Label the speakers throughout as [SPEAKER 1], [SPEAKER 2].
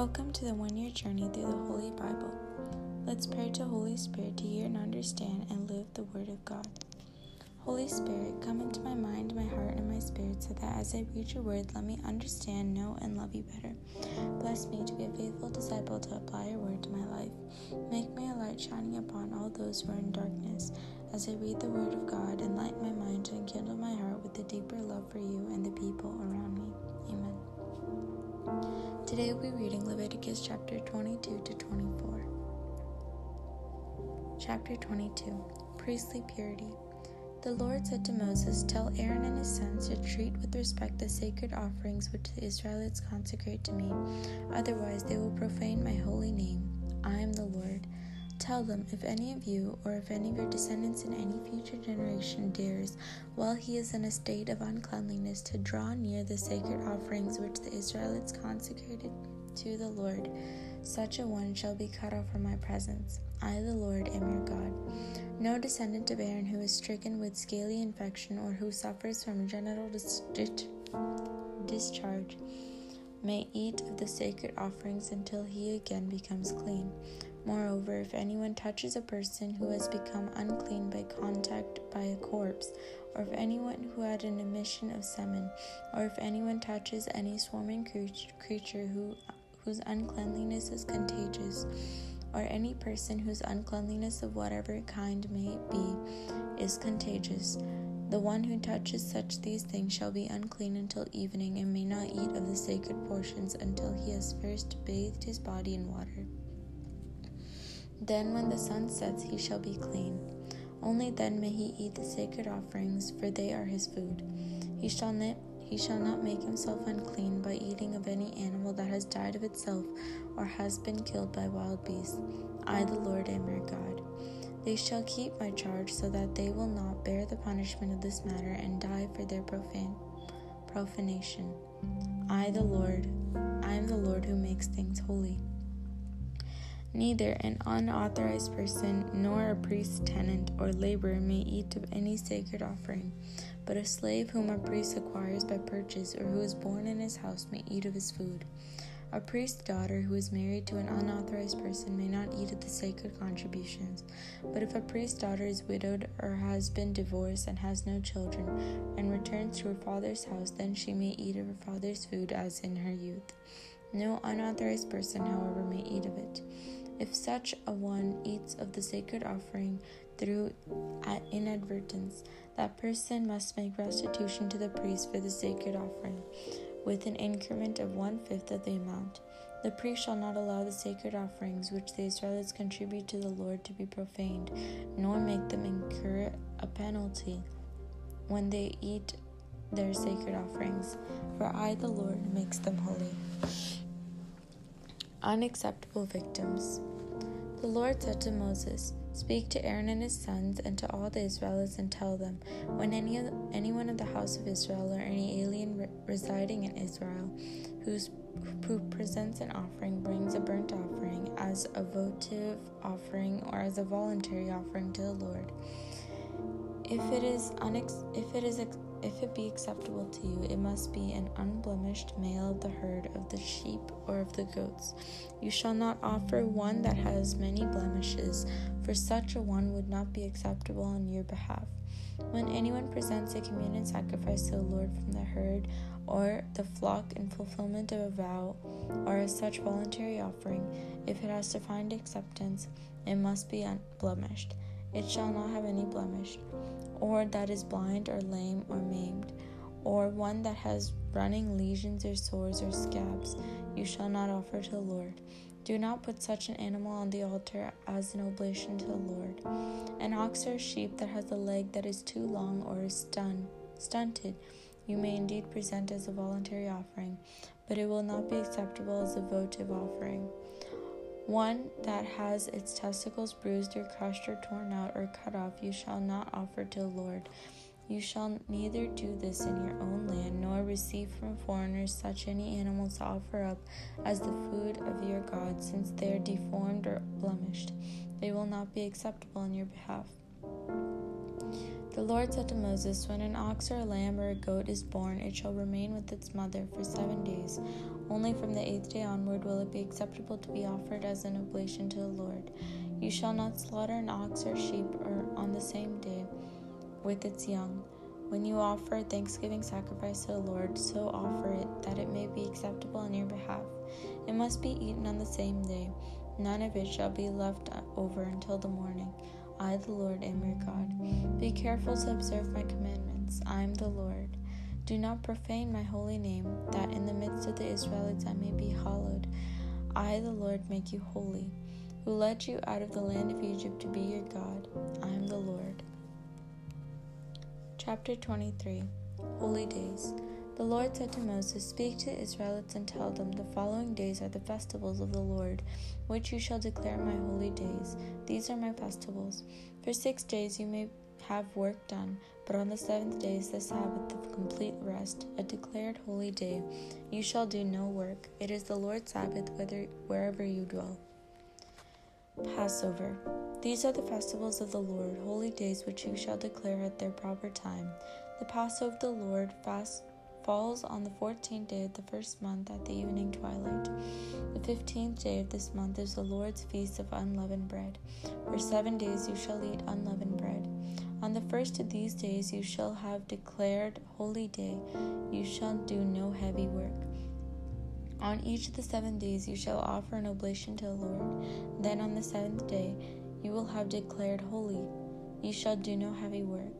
[SPEAKER 1] Welcome to the one year journey through the Holy Bible. Let's pray to Holy Spirit to hear and understand and live the Word of God. Holy Spirit, come into my mind, my heart, and my spirit so that as I read your word, let me understand, know, and love you better. Bless me to be a faithful disciple to apply your word to my life. Make me a light shining upon all those who are in darkness. As I read the word of God, enlighten my mind Today we'll be reading Leviticus chapter 22 to 24. Chapter 22 Priestly Purity. The Lord said to Moses, Tell Aaron and his sons to treat with respect the sacred offerings which the Israelites consecrate to me, otherwise they will profane my holy name. I am the Lord. Tell them, if any of you, or if any of your descendants in any future generation dares, while he is in a state of uncleanliness, to draw near the sacred offerings which the Israelites consecrated to the Lord, such a one shall be cut off from my presence. I, the Lord, am your God. No descendant of Aaron who is stricken with scaly infection or who suffers from genital dis- discharge may eat of the sacred offerings until he again becomes clean. Moreover, if anyone touches a person who has become unclean by contact by a corpse, or if anyone who had an emission of semen, or if anyone touches any swarming creature who, whose uncleanliness is contagious, or any person whose uncleanliness of whatever kind may be is contagious, the one who touches such these things shall be unclean until evening, and may not eat of the sacred portions until he has first bathed his body in water. Then, when the sun sets, he shall be clean. Only then may he eat the sacred offerings, for they are his food. He shall not, he shall not make himself unclean by eating of any animal that has died of itself or has been killed by wild beasts. I, the Lord, am your God. They shall keep my charge so that they will not bear the punishment of this matter and die for their profane profanation. I, the Lord, I am the Lord who makes things holy. Neither an unauthorized person nor a priest's tenant or laborer may eat of any sacred offering, but a slave whom a priest acquires by purchase or who is born in his house may eat of his food. A priest's daughter who is married to an unauthorized person may not eat of the sacred contributions. But if a priest's daughter is widowed or has been divorced and has no children, and returns to her father's house, then she may eat of her father's food as in her youth. No unauthorized person, however, may eat of it. If such a one eats of the sacred offering through inadvertence, that person must make restitution to the priest for the sacred offering with an increment of one fifth of the amount. The priest shall not allow the sacred offerings which the Israelites contribute to the Lord to be profaned, nor make them incur a penalty when they eat their sacred offerings, for I, the Lord, makes them holy. Unacceptable victims. The Lord said to Moses, Speak to Aaron and his sons and to all the Israelites and tell them, when any of anyone of the house of Israel or any alien re- residing in Israel who's, who presents an offering brings a burnt offering as a votive offering or as a voluntary offering to the Lord, if it is unex- if it is ex- if it be acceptable to you, it must be an unblemished male of the herd of the sheep or of the goats. You shall not offer one that has many blemishes, for such a one would not be acceptable on your behalf. When anyone presents a communion sacrifice to the Lord from the herd or the flock in fulfillment of a vow, or as such voluntary offering, if it has to find acceptance, it must be unblemished. It shall not have any blemish or that is blind or lame or maimed, or one that has running lesions or sores or scabs, you shall not offer to the Lord. Do not put such an animal on the altar as an oblation to the Lord. An ox or sheep that has a leg that is too long or is stun, stunted, you may indeed present as a voluntary offering, but it will not be acceptable as a votive offering. One that has its testicles bruised or crushed or torn out or cut off, you shall not offer to the Lord. You shall neither do this in your own land, nor receive from foreigners such any animals to offer up as the food of your God, since they are deformed or blemished. They will not be acceptable on your behalf. The Lord said to Moses, When an ox or a lamb or a goat is born, it shall remain with its mother for seven days. Only from the eighth day onward will it be acceptable to be offered as an oblation to the Lord. You shall not slaughter an ox or sheep or on the same day with its young. When you offer a thanksgiving sacrifice to the Lord, so offer it that it may be acceptable on your behalf. It must be eaten on the same day. None of it shall be left over until the morning. I, the Lord, am your God. Be careful to observe my commandments. I am the Lord. Do not profane my holy name, that in the midst of the Israelites I may be hallowed. I, the Lord, make you holy, who led you out of the land of Egypt to be your God. I am the Lord. Chapter 23 Holy Days the Lord said to Moses, Speak to the Israelites and tell them, The following days are the festivals of the Lord, which you shall declare my holy days. These are my festivals. For six days you may have work done, but on the seventh day is the Sabbath of complete rest, a declared holy day. You shall do no work. It is the Lord's Sabbath, whether, wherever you dwell. Passover. These are the festivals of the Lord, holy days which you shall declare at their proper time. The Passover of the Lord fast falls on the fourteenth day of the first month at the evening twilight. The fifteenth day of this month is the Lord's feast of unleavened bread. For seven days you shall eat unleavened bread. On the first of these days you shall have declared holy day. You shall do no heavy work. On each of the seven days you shall offer an oblation to the Lord. Then on the seventh day you will have declared holy. You shall do no heavy work.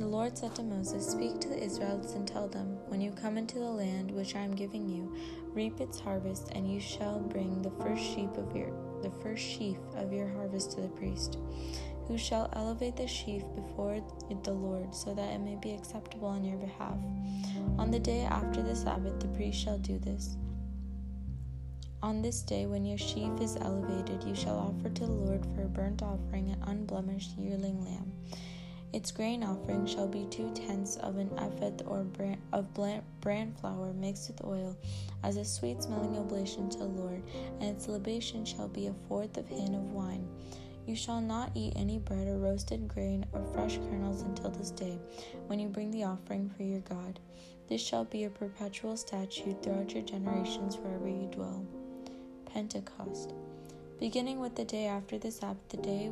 [SPEAKER 1] The Lord said to Moses, Speak to the Israelites and tell them, When you come into the land which I am giving you, reap its harvest, and you shall bring the first sheep of your the first sheaf of your harvest to the priest, who shall elevate the sheaf before the Lord, so that it may be acceptable on your behalf. On the day after the Sabbath, the priest shall do this. On this day, when your sheaf is elevated, you shall offer to the Lord for a burnt offering an unblemished yearling lamb. Its grain offering shall be two tenths of an ephah or bran, of bran flour mixed with oil, as a sweet smelling oblation to the Lord, and its libation shall be a fourth of hin of wine. You shall not eat any bread or roasted grain or fresh kernels until this day, when you bring the offering for your God. This shall be a perpetual statute throughout your generations wherever you dwell. Pentecost. Beginning with the day after the Sabbath, the day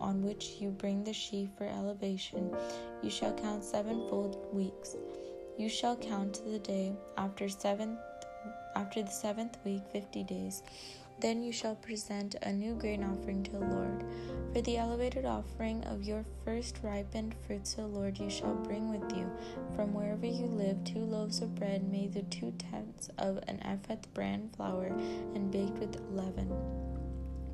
[SPEAKER 1] on which you bring the sheaf for elevation, you shall count sevenfold weeks. You shall count to the day after seventh after the seventh week fifty days. Then you shall present a new grain offering to the Lord. For the elevated offering of your first ripened fruits the Lord you shall bring with you from wherever you live two loaves of bread made of two tenths of an ephah bran flour and baked with leaven.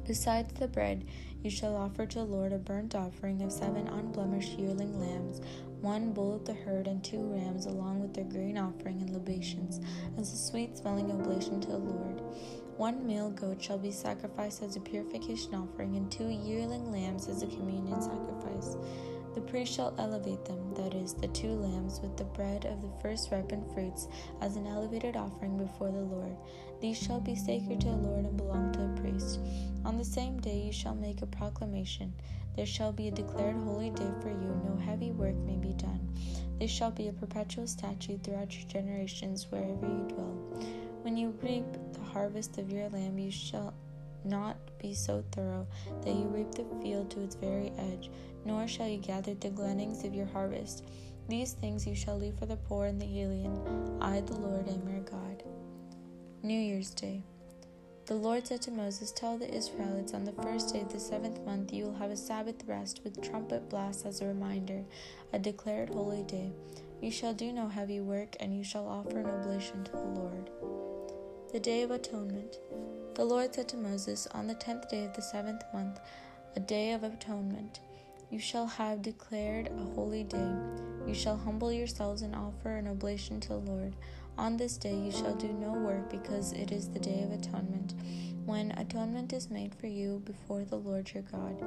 [SPEAKER 1] Besides the bread, you shall offer to the Lord a burnt offering of seven unblemished yearling lambs, one bull of the herd, and two rams, along with their grain offering and libations, as a sweet smelling oblation to the Lord. One male goat shall be sacrificed as a purification offering, and two yearling lambs as a communion sacrifice. The priest shall elevate them, that is, the two lambs, with the bread of the first ripened fruits, as an elevated offering before the Lord. These shall be sacred to the Lord and belong to the priest. On the same day you shall make a proclamation. There shall be a declared holy day for you, no heavy work may be done. This shall be a perpetual statute throughout your generations wherever you dwell. When you reap the harvest of your land, you shall not be so thorough that you reap the field to its very edge, nor shall you gather the gleanings of your harvest. These things you shall leave for the poor and the alien. I, the Lord, am your God. New Year's Day. The Lord said to Moses, Tell the Israelites on the first day of the seventh month you will have a Sabbath rest with trumpet blasts as a reminder, a declared holy day. You shall do no heavy work, and you shall offer an oblation to the Lord. The Day of Atonement. The Lord said to Moses, On the tenth day of the seventh month, a day of atonement, you shall have declared a holy day. You shall humble yourselves and offer an oblation to the Lord. On this day you shall do no work, because it is the day of atonement, when atonement is made for you before the Lord your God.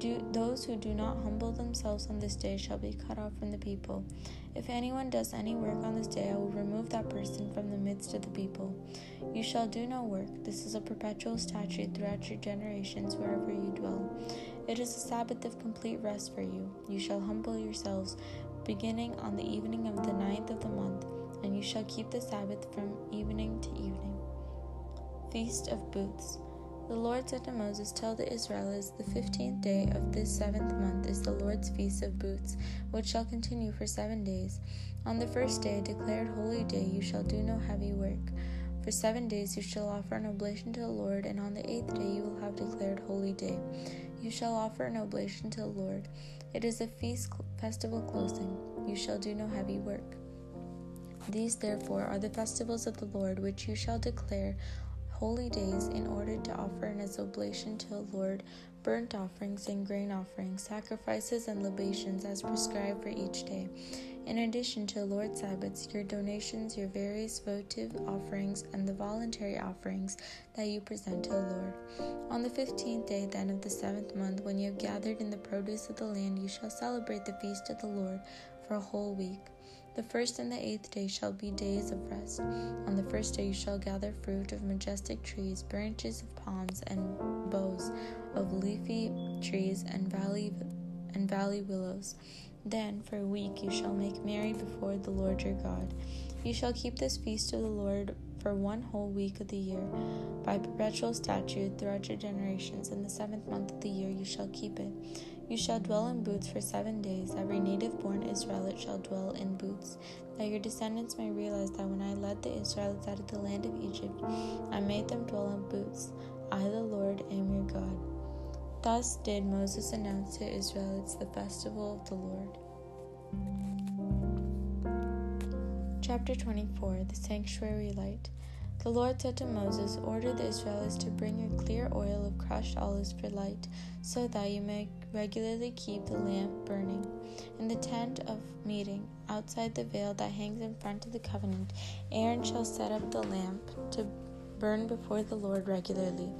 [SPEAKER 1] Do, those who do not humble themselves on this day shall be cut off from the people. If anyone does any work on this day, I will remove that person from the midst of the people. You shall do no work. This is a perpetual statute throughout your generations wherever you dwell. It is a Sabbath of complete rest for you. You shall humble yourselves, beginning on the evening of the ninth of the month, and you shall keep the Sabbath from evening to evening. Feast of Booths. The Lord said to Moses, Tell the Israelites, the fifteenth day of this seventh month is the Lord's feast of booths, which shall continue for seven days. On the first day, declared holy day, you shall do no heavy work. For seven days you shall offer an oblation to the Lord, and on the eighth day you will have declared holy day. You shall offer an oblation to the Lord. It is a feast festival closing. You shall do no heavy work. These therefore are the festivals of the Lord, which you shall declare holy days in order to offer an oblation to the Lord burnt offerings and grain offerings, sacrifices and libations as prescribed for each day. In addition to the Lord's Sabbaths, your donations, your various votive offerings, and the voluntary offerings that you present to the Lord. On the fifteenth day, then, of the seventh month, when you have gathered in the produce of the land, you shall celebrate the feast of the Lord for a whole week. The first and the eighth day shall be days of rest. On the first day you shall gather fruit of majestic trees, branches of palms, and boughs of leafy trees and valley and valley willows. Then for a week you shall make merry before the Lord your God. You shall keep this feast of the Lord for one whole week of the year. By perpetual statute throughout your generations, in the seventh month of the year you shall keep it. You shall dwell in booths for seven days. Every native born Israelite shall dwell in booths, that your descendants may realize that when I led the Israelites out of the land of Egypt, I made them dwell in booths. I, the Lord, am your God. Thus did Moses announce to Israelites the festival of the Lord. Chapter 24 The Sanctuary Light. The Lord said to Moses, Order the Israelites to bring your clear oil of crushed olives for light, so that you may regularly keep the lamp burning. In the tent of meeting, outside the veil that hangs in front of the covenant, Aaron shall set up the lamp to burn before the Lord regularly,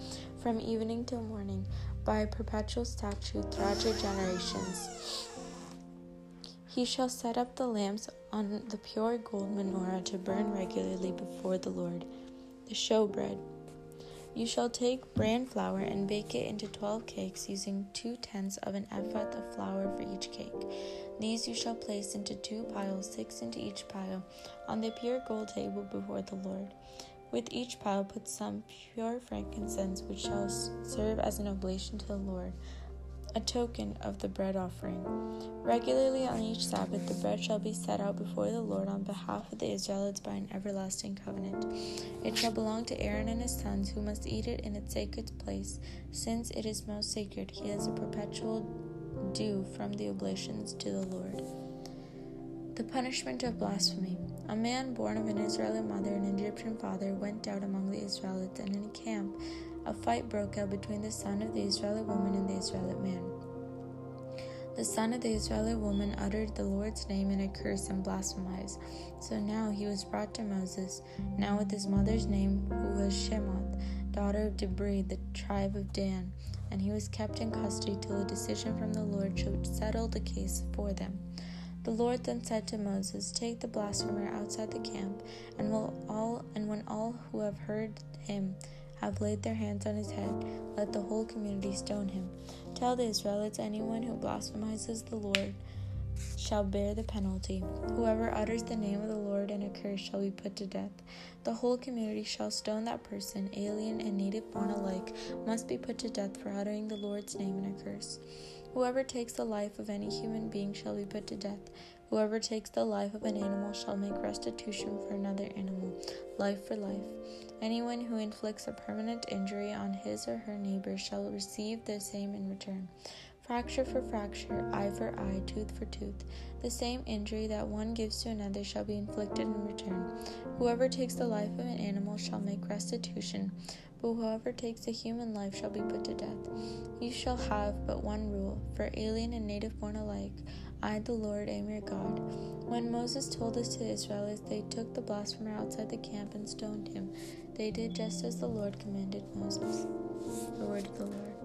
[SPEAKER 1] from evening till morning, by a perpetual statute throughout your generations. He shall set up the lamps on the pure gold menorah to burn regularly before the Lord the showbread. You shall take bran flour and bake it into twelve cakes, using two tenths of an ephah of flour for each cake. These you shall place into two piles, six into each pile, on the pure gold table before the Lord. With each pile put some pure frankincense, which shall serve as an oblation to the Lord a token of the bread offering. Regularly on each Sabbath, the bread shall be set out before the Lord on behalf of the Israelites by an everlasting covenant. It shall belong to Aaron and his sons, who must eat it in its sacred place. Since it is most sacred, he has a perpetual due from the oblations to the Lord. The punishment of blasphemy. A man born of an Israelite mother and Egyptian father went out among the Israelites, and in a camp a fight broke out between the son of the Israelite woman and the Israelite man. The son of the Israelite woman uttered the Lord's name in a curse and blasphemies. So now he was brought to Moses, now with his mother's name, who was Shemoth, daughter of Dibri, the tribe of Dan, and he was kept in custody till a decision from the Lord should settle the case for them. The Lord then said to Moses, Take the blasphemer outside the camp, and will all and when all who have heard him have laid their hands on his head, let the whole community stone him. Tell the Israelites anyone who blasphemizes the Lord shall bear the penalty. Whoever utters the name of the Lord in a curse shall be put to death. The whole community shall stone that person, alien and native born alike, must be put to death for uttering the Lord's name in a curse. Whoever takes the life of any human being shall be put to death. Whoever takes the life of an animal shall make restitution for another animal, life for life. Anyone who inflicts a permanent injury on his or her neighbor shall receive the same in return. Fracture for fracture, eye for eye, tooth for tooth. The same injury that one gives to another shall be inflicted in return. Whoever takes the life of an animal shall make restitution, whoever takes a human life shall be put to death. You shall have but one rule for alien and native born alike. I, the Lord, am your God. When Moses told this to the Israelites, they took the blasphemer outside the camp and stoned him. They did just as the Lord commanded Moses. The word of the Lord.